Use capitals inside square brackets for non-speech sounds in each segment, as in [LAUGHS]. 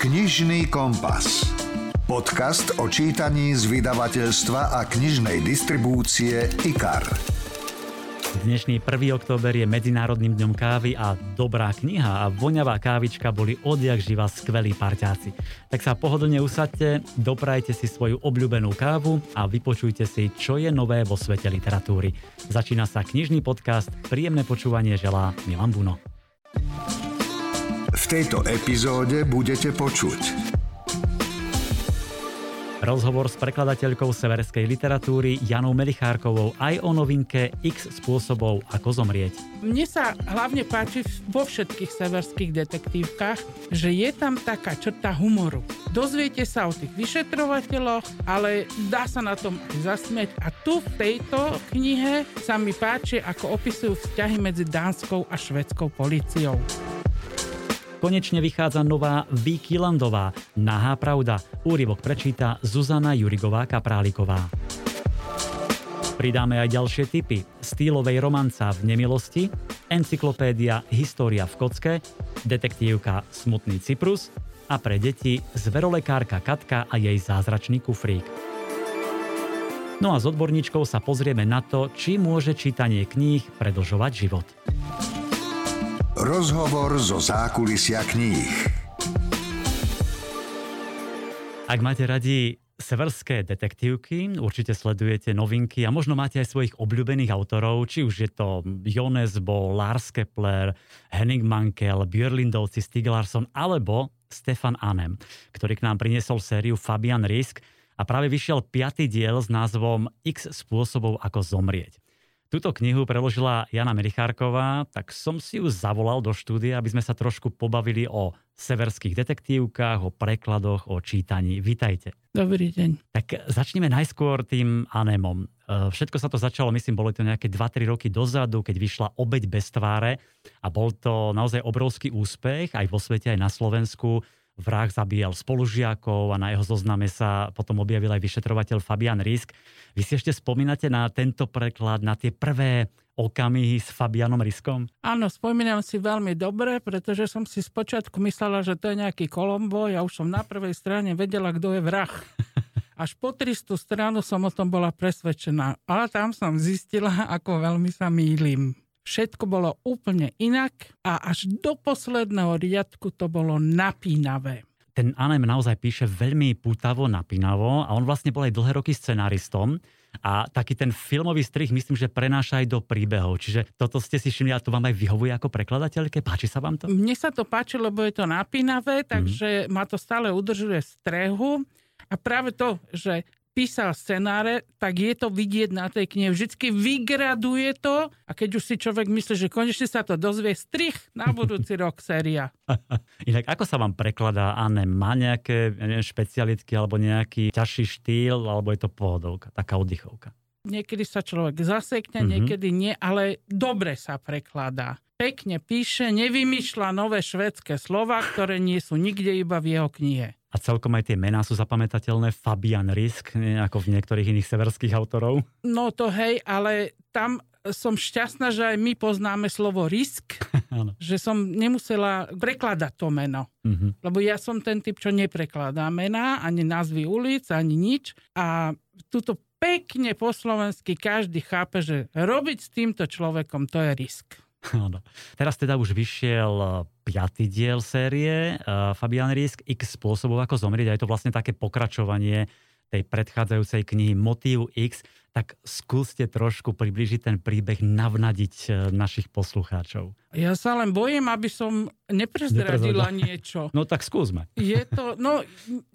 Knižný kompas. Podcast o čítaní z vydavateľstva a knižnej distribúcie IKAR. Dnešný 1. október je Medzinárodným dňom kávy a dobrá kniha a voňavá kávička boli odjak živa skvelí parťáci. Tak sa pohodlne usadte, doprajte si svoju obľúbenú kávu a vypočujte si, čo je nové vo svete literatúry. Začína sa knižný podcast, príjemné počúvanie želá Milan Buno. V tejto epizóde budete počuť Rozhovor s prekladateľkou severskej literatúry Janou Melichárkovou aj o novinke X spôsobov, ako zomrieť. Mne sa hlavne páči vo všetkých severských detektívkach, že je tam taká črta humoru. Dozviete sa o tých vyšetrovateľoch, ale dá sa na tom aj zasmieť. A tu v tejto knihe sa mi páči, ako opisujú vzťahy medzi dánskou a švedskou policiou. Konečne vychádza nová Vicky Landová, Nahá pravda. Úryvok prečíta Zuzana Jurigová Kapráliková. Pridáme aj ďalšie typy. Stýlovej romanca v nemilosti, encyklopédia História v kocke, detektívka Smutný Cyprus a pre deti zverolekárka Katka a jej zázračný kufrík. No a s odborníčkou sa pozrieme na to, či môže čítanie kníh predlžovať život. Rozhovor zo zákulisia kníh. Ak máte radi severské detektívky, určite sledujete novinky a možno máte aj svojich obľúbených autorov, či už je to Jones Bo, Lars Kepler, Henning Mankel, Björlindovci, Stig Larsson alebo Stefan Anem, ktorý k nám priniesol sériu Fabian Risk a práve vyšiel piatý diel s názvom X spôsobov, ako zomrieť. Túto knihu preložila Jana Merichárková, tak som si ju zavolal do štúdia, aby sme sa trošku pobavili o severských detektívkach, o prekladoch, o čítaní. Vítajte. Dobrý deň. Tak začneme najskôr tým anémom. E, všetko sa to začalo, myslím, boli to nejaké 2-3 roky dozadu, keď vyšla Obeď bez tváre a bol to naozaj obrovský úspech aj vo svete, aj na Slovensku vrah zabíjal spolužiakov a na jeho zozname sa potom objavil aj vyšetrovateľ Fabian Risk. Vy si ešte spomínate na tento preklad, na tie prvé okamihy s Fabianom Riskom? Áno, spomínam si veľmi dobre, pretože som si spočiatku myslela, že to je nejaký Kolombo. Ja už som na prvej strane vedela, kto je vrah. [LAUGHS] Až po 300 stranu som o tom bola presvedčená. Ale tam som zistila, ako veľmi sa mýlim. Všetko bolo úplne inak a až do posledného riadku to bolo napínavé. Ten Anem naozaj píše veľmi pútavo, napínavo a on vlastne bol aj dlhé roky scenáristom a taký ten filmový strih myslím, že prenáša aj do príbehov. Čiže toto ste si všimli a to vám aj vyhovuje ako prekladateľke? Páči sa vám to? Mne sa to páči, lebo je to napínavé, takže mm-hmm. ma to stále udržuje v strehu. A práve to, že písal scenáre, tak je to vidieť na tej knihe. Vždycky vygraduje to a keď už si človek myslí, že konečne sa to dozvie, strich na budúci rok séria. [LAUGHS] Inak ako sa vám prekladá, Anne? Má nejaké neviem, špecialitky alebo nejaký ťažší štýl, alebo je to pohodovka, taká oddychovka? Niekedy sa človek zasekne, mm-hmm. niekedy nie, ale dobre sa prekladá. Pekne píše, nevymýšľa nové švedské slova, ktoré nie sú nikde iba v jeho knihe. A celkom aj tie mená sú zapamätateľné. Fabian Risk, ako v niektorých iných severských autorov. No to hej, ale tam som šťastná, že aj my poznáme slovo risk, [LAUGHS] že som nemusela prekladať to meno. Uh-huh. Lebo ja som ten typ, čo neprekladá mená, ani názvy ulic, ani nič. A túto pekne po slovensky každý chápe, že robiť s týmto človekom to je risk. Áno. Teraz teda už vyšiel piatý diel série uh, Fabian Risk X spôsobov, ako zomrieť. A je to vlastne také pokračovanie tej predchádzajúcej knihy Motív X, tak skúste trošku približiť ten príbeh, navnadiť e, našich poslucháčov. Ja sa len bojím, aby som neprezradila niečo. [LAUGHS] No tak skúsme. Je to, no,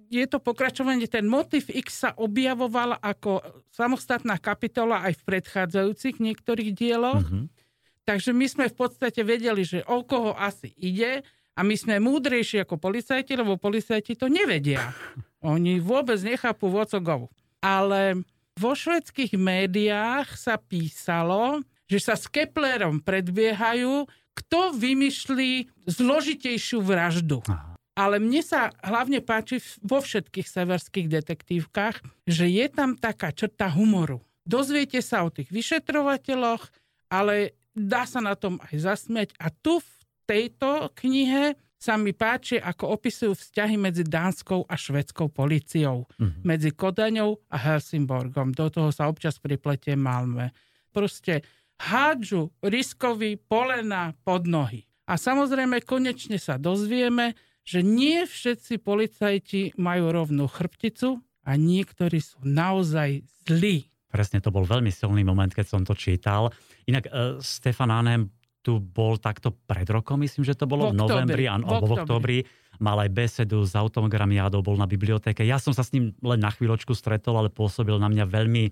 je to pokračovanie, ten motiv X sa objavoval ako samostatná kapitola aj v predchádzajúcich niektorých dieloch. Mm-hmm Takže my sme v podstate vedeli, že o koho asi ide a my sme múdrejší ako policajti, lebo policajti to nevedia. [LAUGHS] Oni vôbec nechápu Vocogovu. Ale vo švedských médiách sa písalo, že sa s Keplerom predbiehajú, kto vymyšlí zložitejšiu vraždu. Aha. Ale mne sa hlavne páči vo všetkých severských detektívkach, že je tam taká črta humoru. Dozviete sa o tých vyšetrovateľoch, ale dá sa na tom aj zasmiať. A tu v tejto knihe sa mi páči, ako opisujú vzťahy medzi dánskou a švedskou policiou, mm-hmm. medzi Kodaňou a Helsingborgom. Do toho sa občas pripletie Malme. Proste hádžu riskovi polena pod nohy. A samozrejme, konečne sa dozvieme, že nie všetci policajti majú rovnú chrbticu a niektorí sú naozaj zlí. Presne, to bol veľmi silný moment, keď som to čítal. Inak uh, Stefan Anem tu bol takto pred rokom, myslím, že to bolo v, v novembri, alebo v oktobri. Mal aj besedu s autogramiádou, bol na bibliotéke. Ja som sa s ním len na chvíľočku stretol, ale pôsobil na mňa veľmi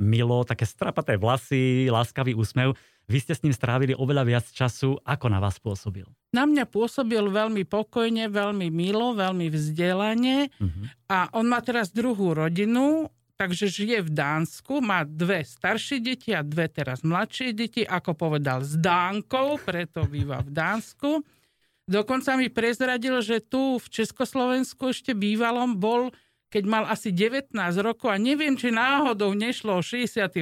milo, také strapaté vlasy, láskavý úsmev. Vy ste s ním strávili oveľa viac času. Ako na vás pôsobil? Na mňa pôsobil veľmi pokojne, veľmi milo, veľmi vzdelane. Uh-huh. A on má teraz druhú rodinu takže žije v Dánsku, má dve staršie deti a dve teraz mladšie deti, ako povedal, s Dánkou, preto býva v Dánsku. Dokonca mi prezradil, že tu v Československu ešte bývalom bol, keď mal asi 19 rokov a neviem, či náhodou nešlo o 68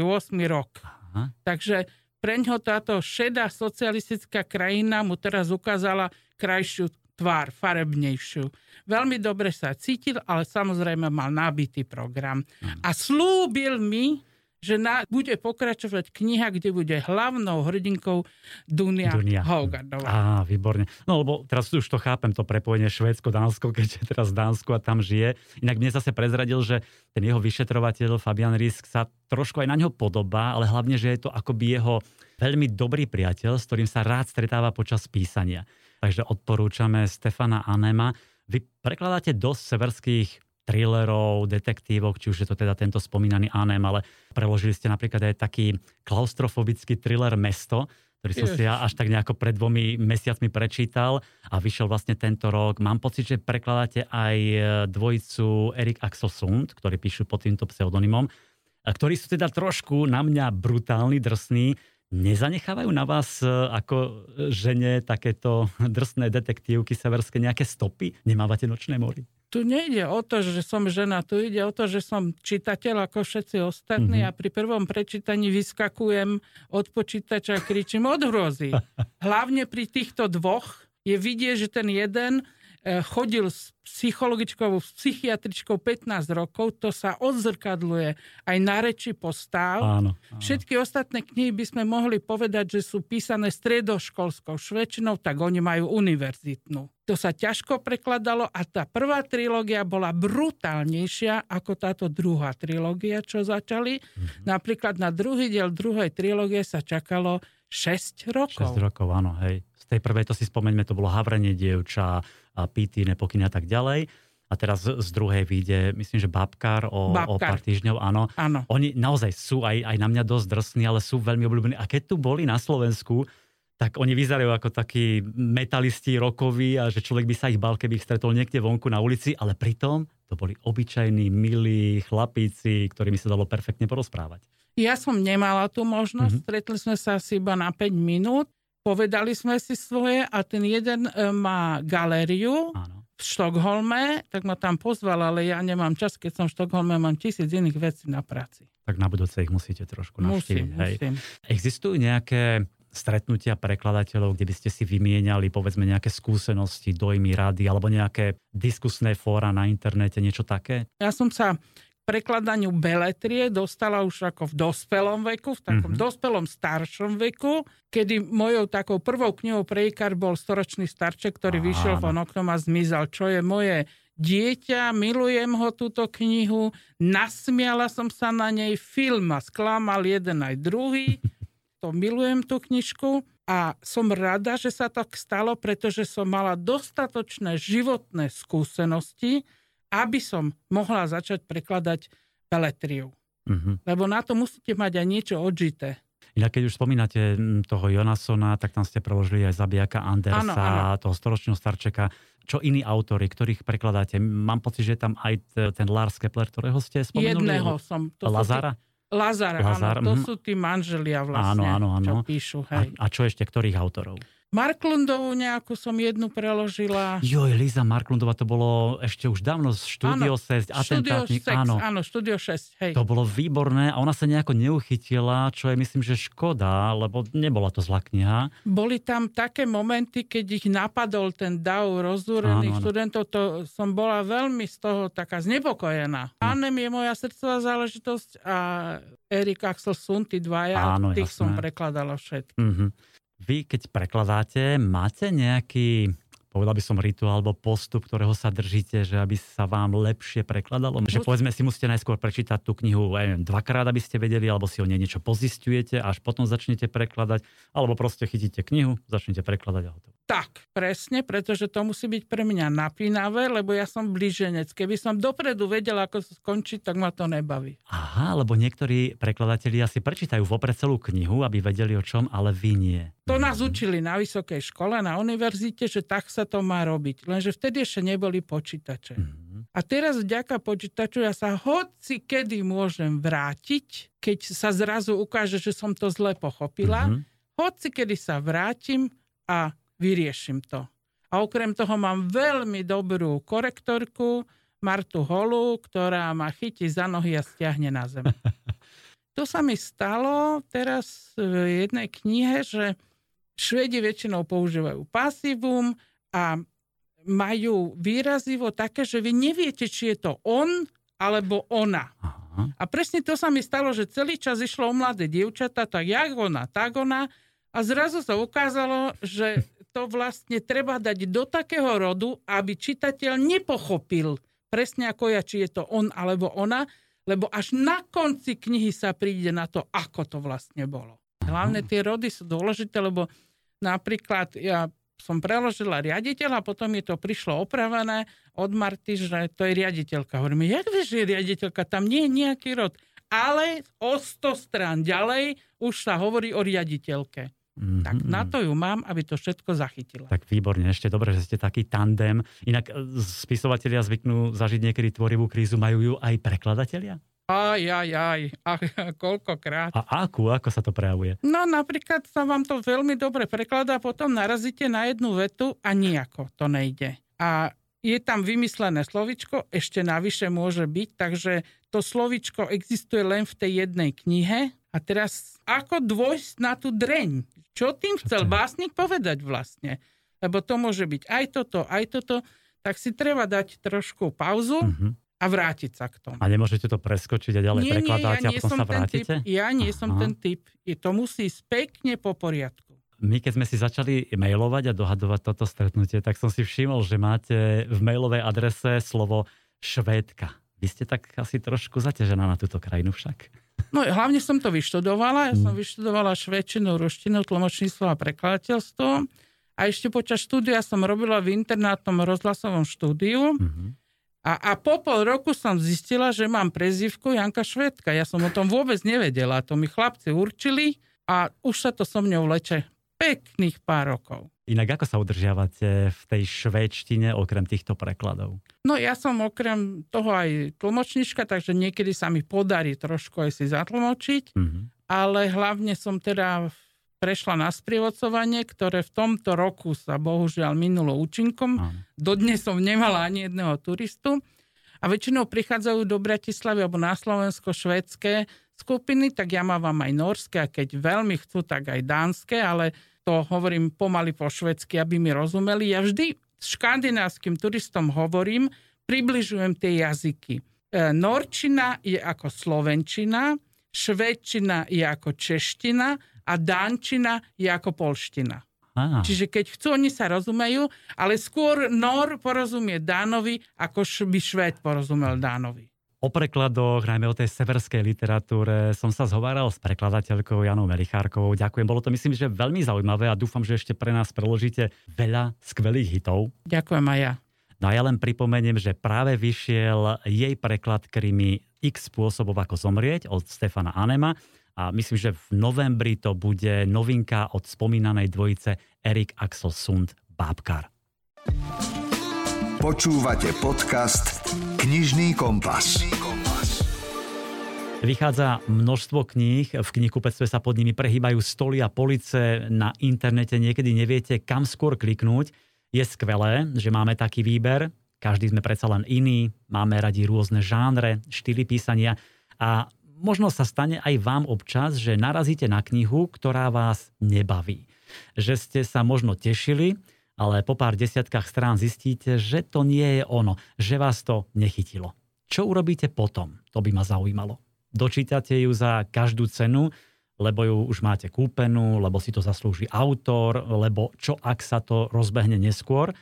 rok. Aha. Takže pre ňo táto šedá socialistická krajina mu teraz ukázala krajšiu tvár, farebnejšiu. Veľmi dobre sa cítil, ale samozrejme mal nabitý program. A slúbil mi, že na, bude pokračovať kniha, kde bude hlavnou hrdinkou Dunia, Dunia. Hogartová. Á, výborne. No lebo teraz už to chápem, to prepojenie Švédsko-Dánsko, [LAUGHS] keď je teraz Dánsko a tam žije. Inak mne zase prezradil, že ten jeho vyšetrovateľ Fabian Risk sa trošku aj na neho podobá, ale hlavne, že je to akoby jeho veľmi dobrý priateľ, s ktorým sa rád stretáva počas písania. Takže odporúčame Stefana Anema. Vy prekladáte dosť severských thrillerov, detektívok, či už je to teda tento spomínaný Anem, ale preložili ste napríklad aj taký klaustrofobický thriller Mesto, ktorý som si ja až tak nejako pred dvomi mesiacmi prečítal a vyšiel vlastne tento rok. Mám pocit, že prekladáte aj dvojicu Erik Axel Sund, ktorí píšu pod týmto pseudonymom, ktorí sú teda trošku na mňa brutálni, drsní, Nezanechávajú na vás e, ako žene takéto drsné detektívky severské nejaké stopy? Nemávate nočné mori? Tu nejde o to, že som žena, tu ide o to, že som čitateľ ako všetci ostatní mm-hmm. a pri prvom prečítaní vyskakujem od počítača a kričím od hrozy. [LAUGHS] Hlavne pri týchto dvoch je vidieť, že ten jeden chodil s psychologičkou, s psychiatričkou 15 rokov, to sa odzrkadluje aj na reči postáv. Áno, áno. Všetky ostatné knihy by sme mohli povedať, že sú písané stredoškolskou švedčinou, tak oni majú univerzitnú. To sa ťažko prekladalo a tá prvá trilógia bola brutálnejšia ako táto druhá trilógia, čo začali. Mm-hmm. Napríklad na druhý diel druhej trilógie sa čakalo 6 rokov. 6 rokov, áno, hej. Z tej prvej to si spomeňme, to bolo Havrenie dievča, a pity, nepokyny a tak ďalej. A teraz z druhej vyjde, myslím, že Babkar o, Babkar. o pár týždňov, áno. áno. Oni naozaj sú aj, aj na mňa dosť drsní, ale sú veľmi obľúbení. A keď tu boli na Slovensku, tak oni vyzerajú ako takí metalisti rokoví a že človek by sa ich bal, keby ich stretol niekde vonku na ulici, ale pritom to boli obyčajní, milí chlapíci, ktorými sa dalo perfektne porozprávať. Ja som nemala tú možnosť, mm-hmm. stretli sme sa asi iba na 5 minút, povedali sme si svoje a ten jeden e, má galériu Áno. v Štokholme, tak ma tam pozval, ale ja nemám čas, keď som v Štokholme, mám tisíc iných vecí na práci. Tak na budúce ich musíte trošku navštíviť. Musím, hej. musím. Existujú nejaké stretnutia prekladateľov, kde by ste si vymieniali povedzme nejaké skúsenosti, dojmy, rady alebo nejaké diskusné fóra na internete, niečo také? Ja som sa prekladaniu beletrie dostala už ako v dospelom veku, v takom mm-hmm. dospelom staršom veku, kedy mojou takou prvou knihou pre IKAR bol storočný starček, ktorý Áno. vyšiel von oknom a zmizal, čo je moje dieťa, milujem ho túto knihu, nasmiala som sa na nej, film ma sklamal jeden aj druhý, [LAUGHS] to milujem tú knižku a som rada, že sa tak stalo, pretože som mala dostatočné životné skúsenosti, aby som mohla začať prekladať beletriu. Uh-huh. Lebo na to musíte mať aj niečo odžité. Inak keď už spomínate toho Jonasona, tak tam ste preložili aj Zabijaka Andersa, ano, ano. toho storočného starčeka. Čo iní autory, ktorých prekladáte? Mám pocit, že je tam aj ten Lars Kepler, ktorého ste spomenuli. Jedného som. To Lazara? Tí, Lazara, Lazar, áno. To mm. sú tí manželia vlastne, áno, áno, áno. čo píšu. Hej. A, a čo ešte, ktorých autorov? Marklundovú nejakú som jednu preložila. Joj, Liza Marklundová, to bolo ešte už dávno z Studio 6, atentátnik, áno. Áno, Studio 6, hej. To bolo výborné a ona sa nejako neuchytila, čo je myslím, že škoda, lebo nebola to zlá kniha. Boli tam také momenty, keď ich napadol ten dav rozúrených študentov, to som bola veľmi z toho taká znepokojená. Hm. Anem je moja srdcová záležitosť a Erik Axel Sunty dvaja, áno, tých jasné. som prekladala všetky. Mm-hmm. Vy, keď prekladáte, máte nejaký povedal by som rituál alebo postup, ktorého sa držíte, že aby sa vám lepšie prekladalo? Že povedzme si musíte najskôr prečítať tú knihu aj dvakrát, aby ste vedeli, alebo si o nej niečo pozistujete, až potom začnete prekladať, alebo proste chytíte knihu, začnete prekladať a hotovo. Tak, presne, pretože to musí byť pre mňa napínavé, lebo ja som blíženec. Keby som dopredu vedela, ako sa skončiť, tak ma to nebaví. Aha, lebo niektorí prekladatelia si prečítajú vopred celú knihu, aby vedeli o čom, ale vy nie. To nás učili na vysokej škole, na univerzite, že tak sa to má robiť. Lenže vtedy ešte neboli počítače. Mm-hmm. A teraz vďaka počítaču ja sa hoci kedy môžem vrátiť, keď sa zrazu ukáže, že som to zle pochopila. Mm-hmm. Hoci kedy sa vrátim a vyriešim to. A okrem toho mám veľmi dobrú korektorku, Martu Holu, ktorá ma chytí za nohy a stiahne na zem. [LAUGHS] to sa mi stalo teraz v jednej knihe, že Švedi väčšinou používajú pasívum a majú výrazivo také, že vy neviete, či je to on alebo ona. Aha. A presne to sa mi stalo, že celý čas išlo o mladé dievčata, tak jak ona, tak ona. A zrazu sa ukázalo, že to vlastne treba dať do takého rodu, aby čitateľ nepochopil presne ako ja, či je to on alebo ona, lebo až na konci knihy sa príde na to, ako to vlastne bolo. Hlavne tie rody sú dôležité, lebo Napríklad ja som preložila riaditeľa, potom mi to prišlo opravené od Marty, že to je riaditeľka. Hovorím, jak vieš, že je riaditeľka? Tam nie je nejaký rod. Ale o 100 strán ďalej už sa hovorí o riaditeľke. Mm-hmm. Tak na to ju mám, aby to všetko zachytila. Tak výborne, ešte dobre, že ste taký tandem. Inak e, spisovatelia zvyknú zažiť niekedy tvorivú krízu, majú ju aj prekladatelia? Aj, aj, aj. A koľkokrát. A akú? Ako sa to prejavuje? No napríklad sa vám to veľmi dobre prekladá, potom narazíte na jednu vetu a nejako to nejde. A je tam vymyslené slovičko, ešte navyše môže byť, takže to slovičko existuje len v tej jednej knihe. A teraz ako dôjsť na tú dreň? Čo tým chcel básnik povedať vlastne? Lebo to môže byť aj toto, aj toto. Tak si treba dať trošku pauzu, uh-huh a vrátiť sa k tomu. A nemôžete to preskočiť a ďalej nie, prekladať nie, ja a potom sa vrátite? Typ, ja nie Aha. som ten typ. Je, to musí ísť pekne po poriadku. My keď sme si začali mailovať a dohadovať toto stretnutie, tak som si všimol, že máte v mailovej adrese slovo švédka. Vy ste tak asi trošku zaťažená na túto krajinu však. No hlavne som to vyštudovala. Ja som mm. vyštudovala švedčinu, ruštinu, tlmočníctvo a prekladateľstvo. A ešte počas štúdia som robila v internátnom rozhlasovom štúdiu. Mm-hmm. A, a po pol roku som zistila, že mám prezivku Janka Švedka. Ja som o tom vôbec nevedela. To mi chlapci určili a už sa to so mňou leče pekných pár rokov. Inak ako sa udržiavate v tej švédštine okrem týchto prekladov? No ja som okrem toho aj tlmočnička, takže niekedy sa mi podarí trošku aj si zatlmočiť, mm-hmm. ale hlavne som teda prešla na sprievodcovanie, ktoré v tomto roku sa bohužiaľ minulo účinkom. Dodnes som nemala ani jedného turistu. A väčšinou prichádzajú do Bratislavy alebo na Slovensko švedské skupiny, tak ja mám aj norské a keď veľmi chcú, tak aj dánske, ale to hovorím pomaly po švedsky, aby mi rozumeli. Ja vždy s škandinávskym turistom hovorím, približujem tie jazyky. E, norčina je ako slovenčina, švedčina je ako čeština a dánčina je ako polština. Aha. Čiže keď chcú, oni sa rozumejú, ale skôr Nor porozumie Dánovi, ako by Švéd porozumel Dánovi. O prekladoch, najmä o tej severskej literatúre, som sa zhováral s prekladateľkou Janou Melichárkovou. Ďakujem, bolo to myslím, že veľmi zaujímavé a dúfam, že ešte pre nás preložíte veľa skvelých hitov. Ďakujem aj ja. No a ja len pripomeniem, že práve vyšiel jej preklad krimi X spôsobov, ako zomrieť od Stefana Anema a myslím, že v novembri to bude novinka od spomínanej dvojice Erik Axel Sund Bábkar. Počúvate podcast Knižný kompas. Vychádza množstvo kníh, v knihkupectve sa pod nimi prehýbajú stoly a police, na internete niekedy neviete, kam skôr kliknúť. Je skvelé, že máme taký výber, každý sme predsa len iný, máme radi rôzne žánre, štýly písania a možno sa stane aj vám občas, že narazíte na knihu, ktorá vás nebaví. Že ste sa možno tešili, ale po pár desiatkách strán zistíte, že to nie je ono, že vás to nechytilo. Čo urobíte potom? To by ma zaujímalo dočítate ju za každú cenu, lebo ju už máte kúpenú, lebo si to zaslúži autor, lebo čo ak sa to rozbehne neskôr, e,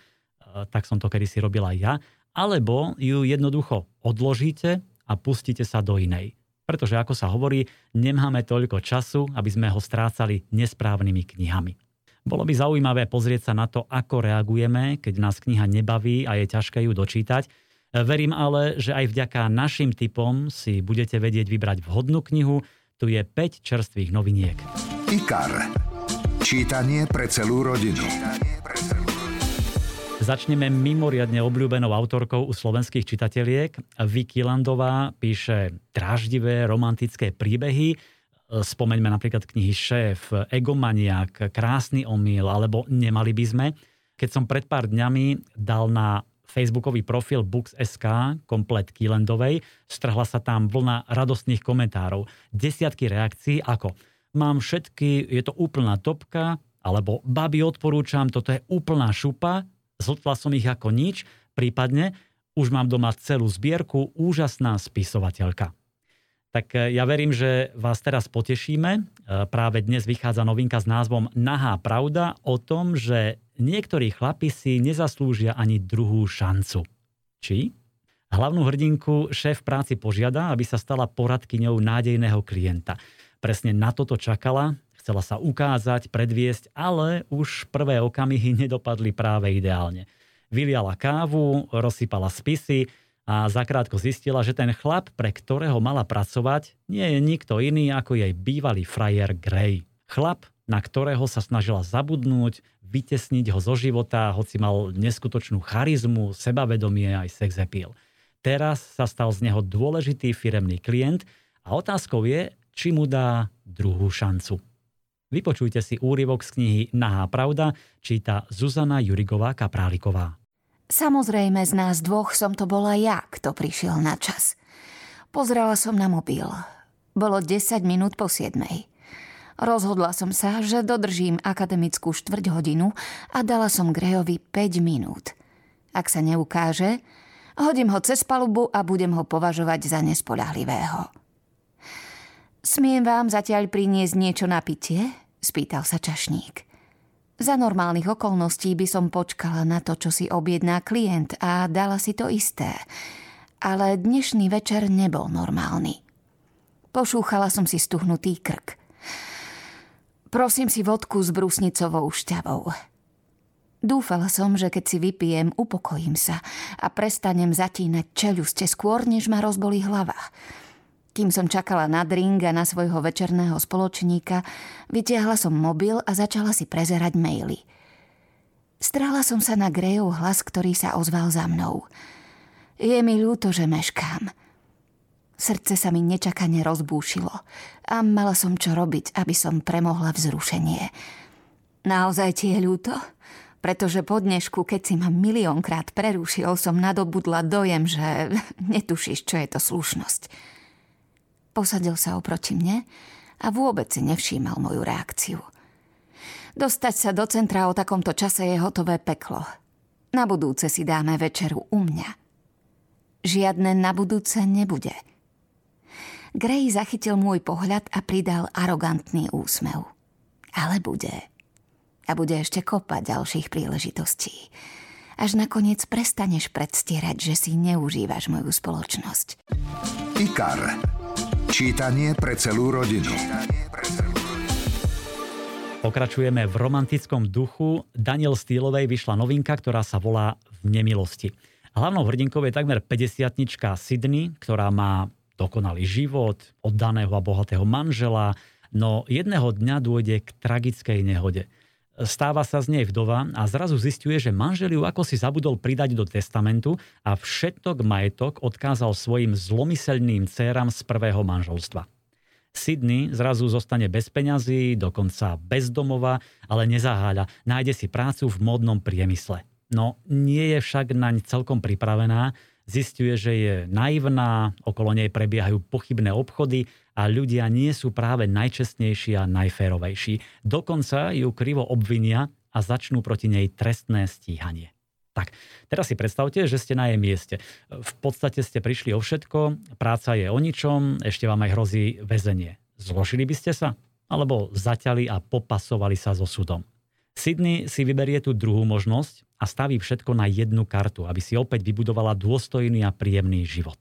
tak som to kedysi robila aj ja, alebo ju jednoducho odložíte a pustíte sa do inej. Pretože ako sa hovorí, nemáme toľko času, aby sme ho strácali nesprávnymi knihami. Bolo by zaujímavé pozrieť sa na to, ako reagujeme, keď nás kniha nebaví a je ťažké ju dočítať, Verím ale, že aj vďaka našim typom si budete vedieť vybrať vhodnú knihu. Tu je 5 čerstvých noviniek. IKAR. Čítanie pre celú rodinu. Začneme mimoriadne obľúbenou autorkou u slovenských čitateliek. Vicky Landová píše dráždivé romantické príbehy. Spomeňme napríklad knihy Šéf, Egomaniak, Krásny omyl alebo Nemali by sme. Keď som pred pár dňami dal na facebookový profil Books.sk, komplet Kýlendovej, strhla sa tam vlna radostných komentárov. Desiatky reakcií ako mám všetky, je to úplná topka, alebo babi odporúčam, toto je úplná šupa, zltla som ich ako nič, prípadne už mám doma celú zbierku, úžasná spisovateľka. Tak e, ja verím, že vás teraz potešíme. E, práve dnes vychádza novinka s názvom Nahá pravda o tom, že niektorí chlapi si nezaslúžia ani druhú šancu. Či? Hlavnú hrdinku šéf práci požiada, aby sa stala poradkyňou nádejného klienta. Presne na toto čakala, chcela sa ukázať, predviesť, ale už prvé okamihy [LAUGHS] nedopadli práve ideálne. Vyliala kávu, rozsypala spisy, a zakrátko zistila, že ten chlap, pre ktorého mala pracovať, nie je nikto iný ako jej bývalý frajer Gray. Chlap, na ktorého sa snažila zabudnúť, vytesniť ho zo života, hoci mal neskutočnú charizmu, sebavedomie aj sex appeal. Teraz sa stal z neho dôležitý firemný klient a otázkou je, či mu dá druhú šancu. Vypočujte si úryvok z knihy Nahá pravda, číta Zuzana Jurigová Kapráliková. Samozrejme, z nás dvoch som to bola ja, kto prišiel na čas. Pozrela som na mobil. Bolo 10 minút po 7. Rozhodla som sa, že dodržím akademickú štvrť hodinu a dala som Grejovi 5 minút. Ak sa neukáže, hodím ho cez palubu a budem ho považovať za nespoľahlivého. Smiem vám zatiaľ priniesť niečo na pitie? spýtal sa čašník. Za normálnych okolností by som počkala na to, čo si objedná klient a dala si to isté. Ale dnešný večer nebol normálny. Pošúchala som si stuhnutý krk. Prosím si vodku s brusnicovou šťavou. Dúfala som, že keď si vypijem, upokojím sa a prestanem zatínať čeľuste skôr, než ma rozbolí hlava. Kým som čakala na drink a na svojho večerného spoločníka, vytiahla som mobil a začala si prezerať maily. Strala som sa na Grejov hlas, ktorý sa ozval za mnou. Je mi ľúto, že meškám. Srdce sa mi nečakane rozbúšilo a mala som čo robiť, aby som premohla vzrušenie. Naozaj ti je ľúto? Pretože po dnešku, keď si ma miliónkrát prerušil, som nadobudla dojem, že [LAUGHS] netušíš, čo je to slušnosť. Posadil sa oproti mne a vôbec si nevšímal moju reakciu. Dostať sa do centra o takomto čase je hotové peklo. Na budúce si dáme večeru u mňa. Žiadne na budúce nebude. Gray zachytil môj pohľad a pridal arogantný úsmev. Ale bude. A bude ešte kopať ďalších príležitostí. Až nakoniec prestaneš predstierať, že si neužívaš moju spoločnosť. IKAR. Čítanie pre celú rodinu. Pokračujeme v romantickom duchu. Daniel Stýlovej vyšla novinka, ktorá sa volá V nemilosti. Hlavnou hrdinkou je takmer 50 Sydney, ktorá má dokonalý život, oddaného a bohatého manžela, no jedného dňa dôjde k tragickej nehode. Stáva sa z nej vdova a zrazu zistuje, že manžel ju ako si zabudol pridať do testamentu a všetok majetok odkázal svojim zlomyselným dcerám z prvého manželstva. Sydney zrazu zostane bez peňazí, dokonca bez domova, ale nezaháľa. Nájde si prácu v modnom priemysle. No nie je však naň celkom pripravená, zistuje, že je naivná, okolo nej prebiehajú pochybné obchody a ľudia nie sú práve najčestnejší a najférovejší. Dokonca ju krivo obvinia a začnú proti nej trestné stíhanie. Tak, teraz si predstavte, že ste na jej mieste. V podstate ste prišli o všetko, práca je o ničom, ešte vám aj hrozí väzenie. Zložili by ste sa? Alebo zaťali a popasovali sa so súdom? Sydney si vyberie tú druhú možnosť a staví všetko na jednu kartu, aby si opäť vybudovala dôstojný a príjemný život.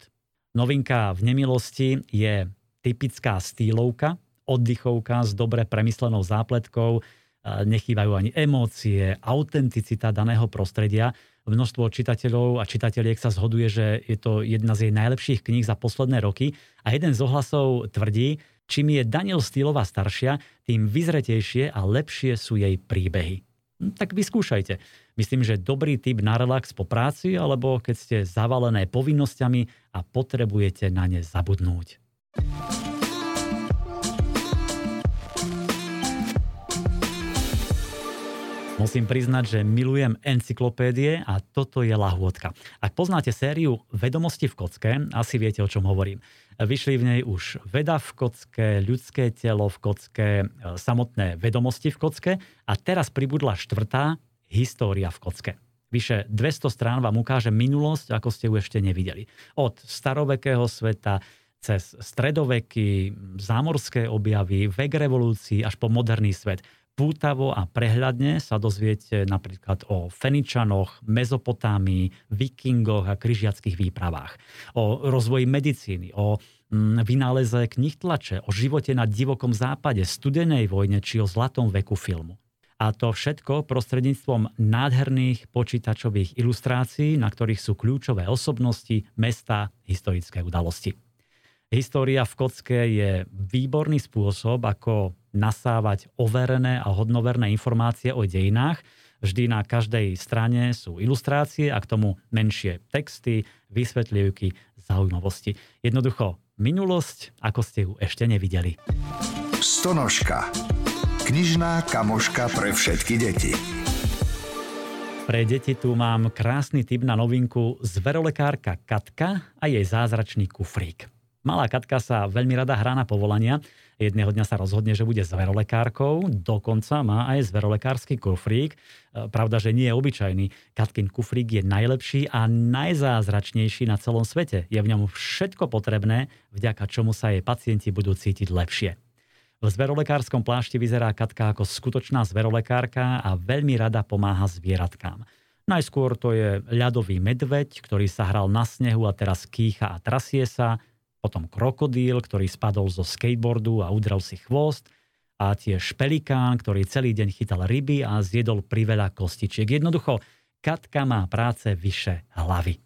Novinka v nemilosti je typická stýlovka, oddychovka s dobre premyslenou zápletkou, nechýbajú ani emócie, autenticita daného prostredia. Množstvo čitateľov a čitateľiek sa zhoduje, že je to jedna z jej najlepších kníh za posledné roky a jeden z ohlasov tvrdí, čím je Daniel Stýlová staršia, tým vyzretejšie a lepšie sú jej príbehy. Hm, tak vyskúšajte. Myslím, že dobrý typ na relax po práci alebo keď ste zavalené povinnosťami a potrebujete na ne zabudnúť. Musím priznať, že milujem encyklopédie a toto je lahôdka. Ak poznáte sériu Vedomosti v kocke, asi viete, o čom hovorím. Vyšli v nej už veda v kocke, ľudské telo v kocke, samotné vedomosti v kocke a teraz pribudla štvrtá, história v kocke. Vyše 200 strán vám ukáže minulosť, ako ste ju ešte nevideli. Od starovekého sveta, cez stredoveky, zámorské objavy, vek revolúcií až po moderný svet. Pútavo a prehľadne sa dozviete napríklad o Feničanoch, Mezopotámii, Vikingoch a kryžiackých výpravách. O rozvoji medicíny, o mm, vynáleze knih tlače, o živote na divokom západe, studenej vojne či o zlatom veku filmu. A to všetko prostredníctvom nádherných počítačových ilustrácií, na ktorých sú kľúčové osobnosti, mesta, historické udalosti. História v kocke je výborný spôsob, ako nasávať overené a hodnoverné informácie o dejinách. Vždy na každej strane sú ilustrácie a k tomu menšie texty, vysvetlivky, zaujímavosti. Jednoducho, minulosť, ako ste ju ešte nevideli. Stonožka. Knižná kamoška pre všetky deti. Pre deti tu mám krásny tip na novinku Zverolekárka Katka a jej zázračný kufrík. Malá Katka sa veľmi rada hrá na povolania. Jedného dňa sa rozhodne, že bude zverolekárkou, dokonca má aj zverolekársky kufrík. E, pravda, že nie je obyčajný. Katkin kufrík je najlepší a najzázračnejší na celom svete. Je v ňom všetko potrebné, vďaka čomu sa jej pacienti budú cítiť lepšie. V zverolekárskom plášti vyzerá Katka ako skutočná zverolekárka a veľmi rada pomáha zvieratkám. Najskôr to je ľadový medveď, ktorý sa hral na snehu a teraz kýcha a trasie sa potom krokodíl, ktorý spadol zo skateboardu a udrel si chvost a tiež pelikán, ktorý celý deň chytal ryby a zjedol priveľa kostičiek. Jednoducho, Katka má práce vyše hlavy.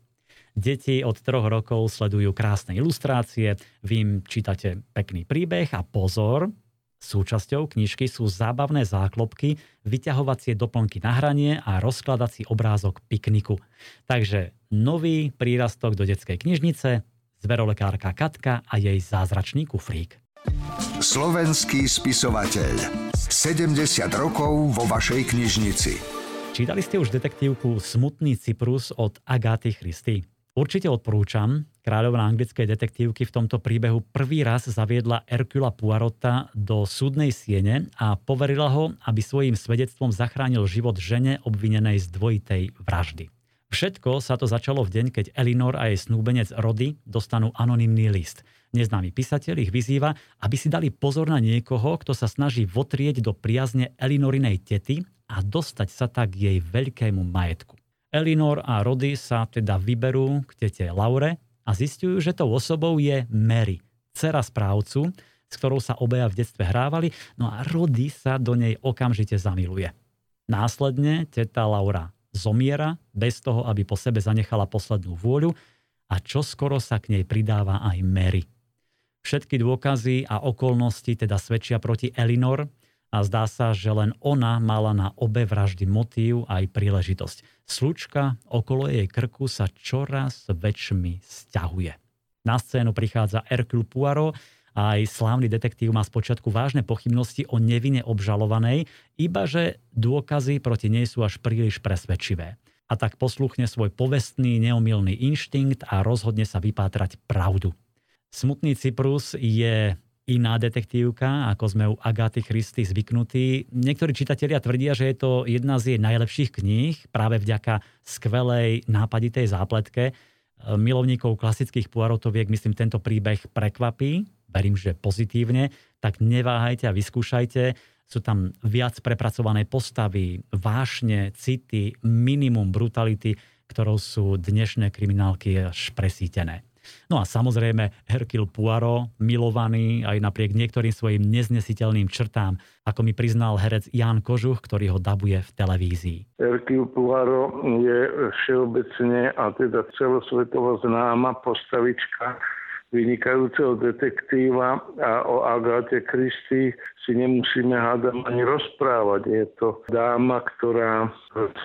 Deti od troch rokov sledujú krásne ilustrácie, vy im čítate pekný príbeh a pozor, súčasťou knižky sú zábavné záklopky, vyťahovacie doplnky na hranie a rozkladací obrázok pikniku. Takže nový prírastok do detskej knižnice, zverolekárka Katka a jej zázračný kufrík. Slovenský spisovateľ. 70 rokov vo vašej knižnici. Čítali ste už detektívku Smutný Cyprus od Agáty Christy? Určite odporúčam. Kráľovna anglickej detektívky v tomto príbehu prvý raz zaviedla Erkula Puarota do súdnej siene a poverila ho, aby svojim svedectvom zachránil život žene obvinenej z dvojitej vraždy. Všetko sa to začalo v deň, keď Elinor a jej snúbenec Rody dostanú anonymný list. Neznámy písateľ ich vyzýva, aby si dali pozor na niekoho, kto sa snaží votrieť do priazne Elinorinej tety a dostať sa tak k jej veľkému majetku. Elinor a Rody sa teda vyberú k tete Laure a zistujú, že tou osobou je Mary, dcera správcu, s ktorou sa obaja v detstve hrávali, no a Rody sa do nej okamžite zamiluje. Následne teta Laura zomiera bez toho, aby po sebe zanechala poslednú vôľu a čo skoro sa k nej pridáva aj Mary. Všetky dôkazy a okolnosti teda svedčia proti Elinor a zdá sa, že len ona mala na obe vraždy motív aj príležitosť. Slučka okolo jej krku sa čoraz väčšmi stiahuje. Na scénu prichádza Hercule Poirot aj slávny detektív má spočiatku vážne pochybnosti o nevine obžalovanej, iba že dôkazy proti nej sú až príliš presvedčivé. A tak posluchne svoj povestný, neomilný inštinkt a rozhodne sa vypátrať pravdu. Smutný Cyprus je iná detektívka, ako sme u Agaty Christy zvyknutí. Niektorí čitatelia tvrdia, že je to jedna z jej najlepších kníh, práve vďaka skvelej nápaditej zápletke. Milovníkov klasických Poirotoviek, myslím, tento príbeh prekvapí, verím, že pozitívne, tak neváhajte a vyskúšajte. Sú tam viac prepracované postavy, vášne, city, minimum brutality, ktorou sú dnešné kriminálky až presítené. No a samozrejme Hercule Poirot, milovaný aj napriek niektorým svojim neznesiteľným črtám, ako mi priznal herec Jan Kožuch, ktorý ho dabuje v televízii. Hercule Poirot je všeobecne a teda celosvetovo známa postavička, vynikajúceho detektíva a o Agáte Kristi si nemusíme hádam ani rozprávať. Je to dáma, ktorá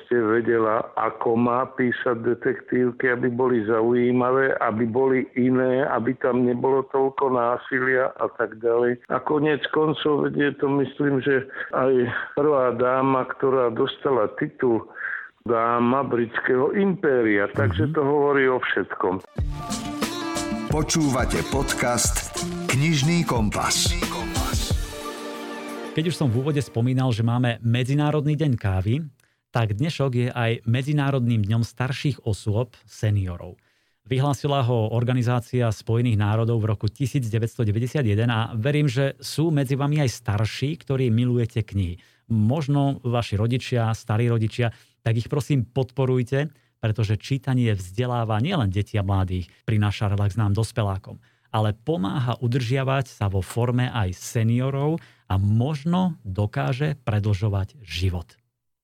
ste vedela, ako má písať detektívky, aby boli zaujímavé, aby boli iné, aby tam nebolo toľko násilia a tak ďalej. A konec koncov je to myslím, že aj prvá dáma, ktorá dostala titul dáma britského impéria. Takže mhm. to hovorí o všetkom. Počúvate podcast Knižný kompas. Keď už som v úvode spomínal, že máme Medzinárodný deň kávy, tak dnešok je aj Medzinárodným dňom starších osôb, seniorov. Vyhlásila ho Organizácia Spojených národov v roku 1991 a verím, že sú medzi vami aj starší, ktorí milujete knihy. Možno vaši rodičia, starí rodičia, tak ich prosím podporujte, pretože čítanie vzdeláva nielen deti a mladých, prináša relax nám dospelákom, ale pomáha udržiavať sa vo forme aj seniorov a možno dokáže predlžovať život.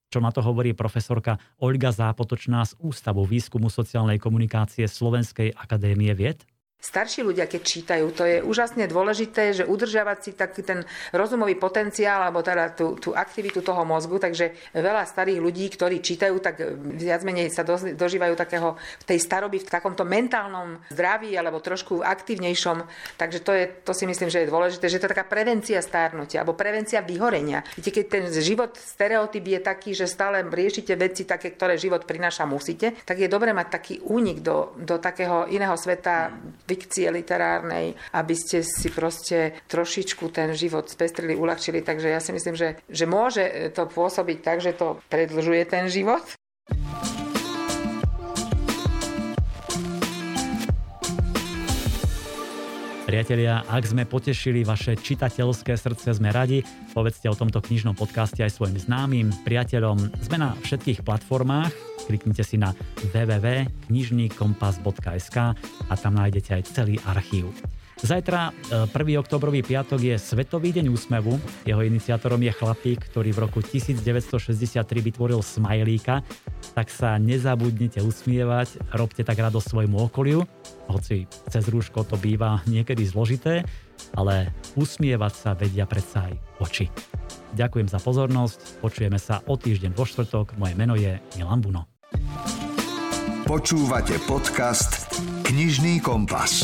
Čo na to hovorí profesorka Olga Zápotočná z Ústavu výskumu sociálnej komunikácie Slovenskej akadémie vied? Starší ľudia, keď čítajú, to je úžasne dôležité, že udržiavať si taký ten rozumový potenciál alebo teda tú, tú aktivitu toho mozgu, takže veľa starých ľudí, ktorí čítajú, tak viac menej sa do, dožívajú takého tej staroby v takomto mentálnom zdraví alebo trošku aktívnejšom. Takže to, je, to si myslím, že je dôležité, že to je taká prevencia stárnutia alebo prevencia vyhorenia. Viete, keď ten život, stereotyp je taký, že stále riešite veci také, ktoré život prináša, musíte, tak je dobre mať taký únik do, do takého iného sveta fikcie literárnej, aby ste si proste trošičku ten život spestrili, uľahčili. Takže ja si myslím, že, že môže to pôsobiť tak, že to predlžuje ten život. Priatelia, ak sme potešili vaše čitateľské srdce, sme radi. Povedzte o tomto knižnom podcaste aj svojim známym, priateľom. Sme na všetkých platformách. Kliknite si na www.knižnykompas.sk a tam nájdete aj celý archív. Zajtra, 1. E, oktobrový piatok, je Svetový deň úsmevu. Jeho iniciátorom je chlapík, ktorý v roku 1963 vytvoril smajlíka. Tak sa nezabudnite usmievať, robte tak radosť svojmu okoliu. Hoci cez rúško to býva niekedy zložité, ale usmievať sa vedia predsa aj oči. Ďakujem za pozornosť, počujeme sa o týždeň vo štvrtok. Moje meno je Milan Buno. Počúvate podcast Knižný kompas.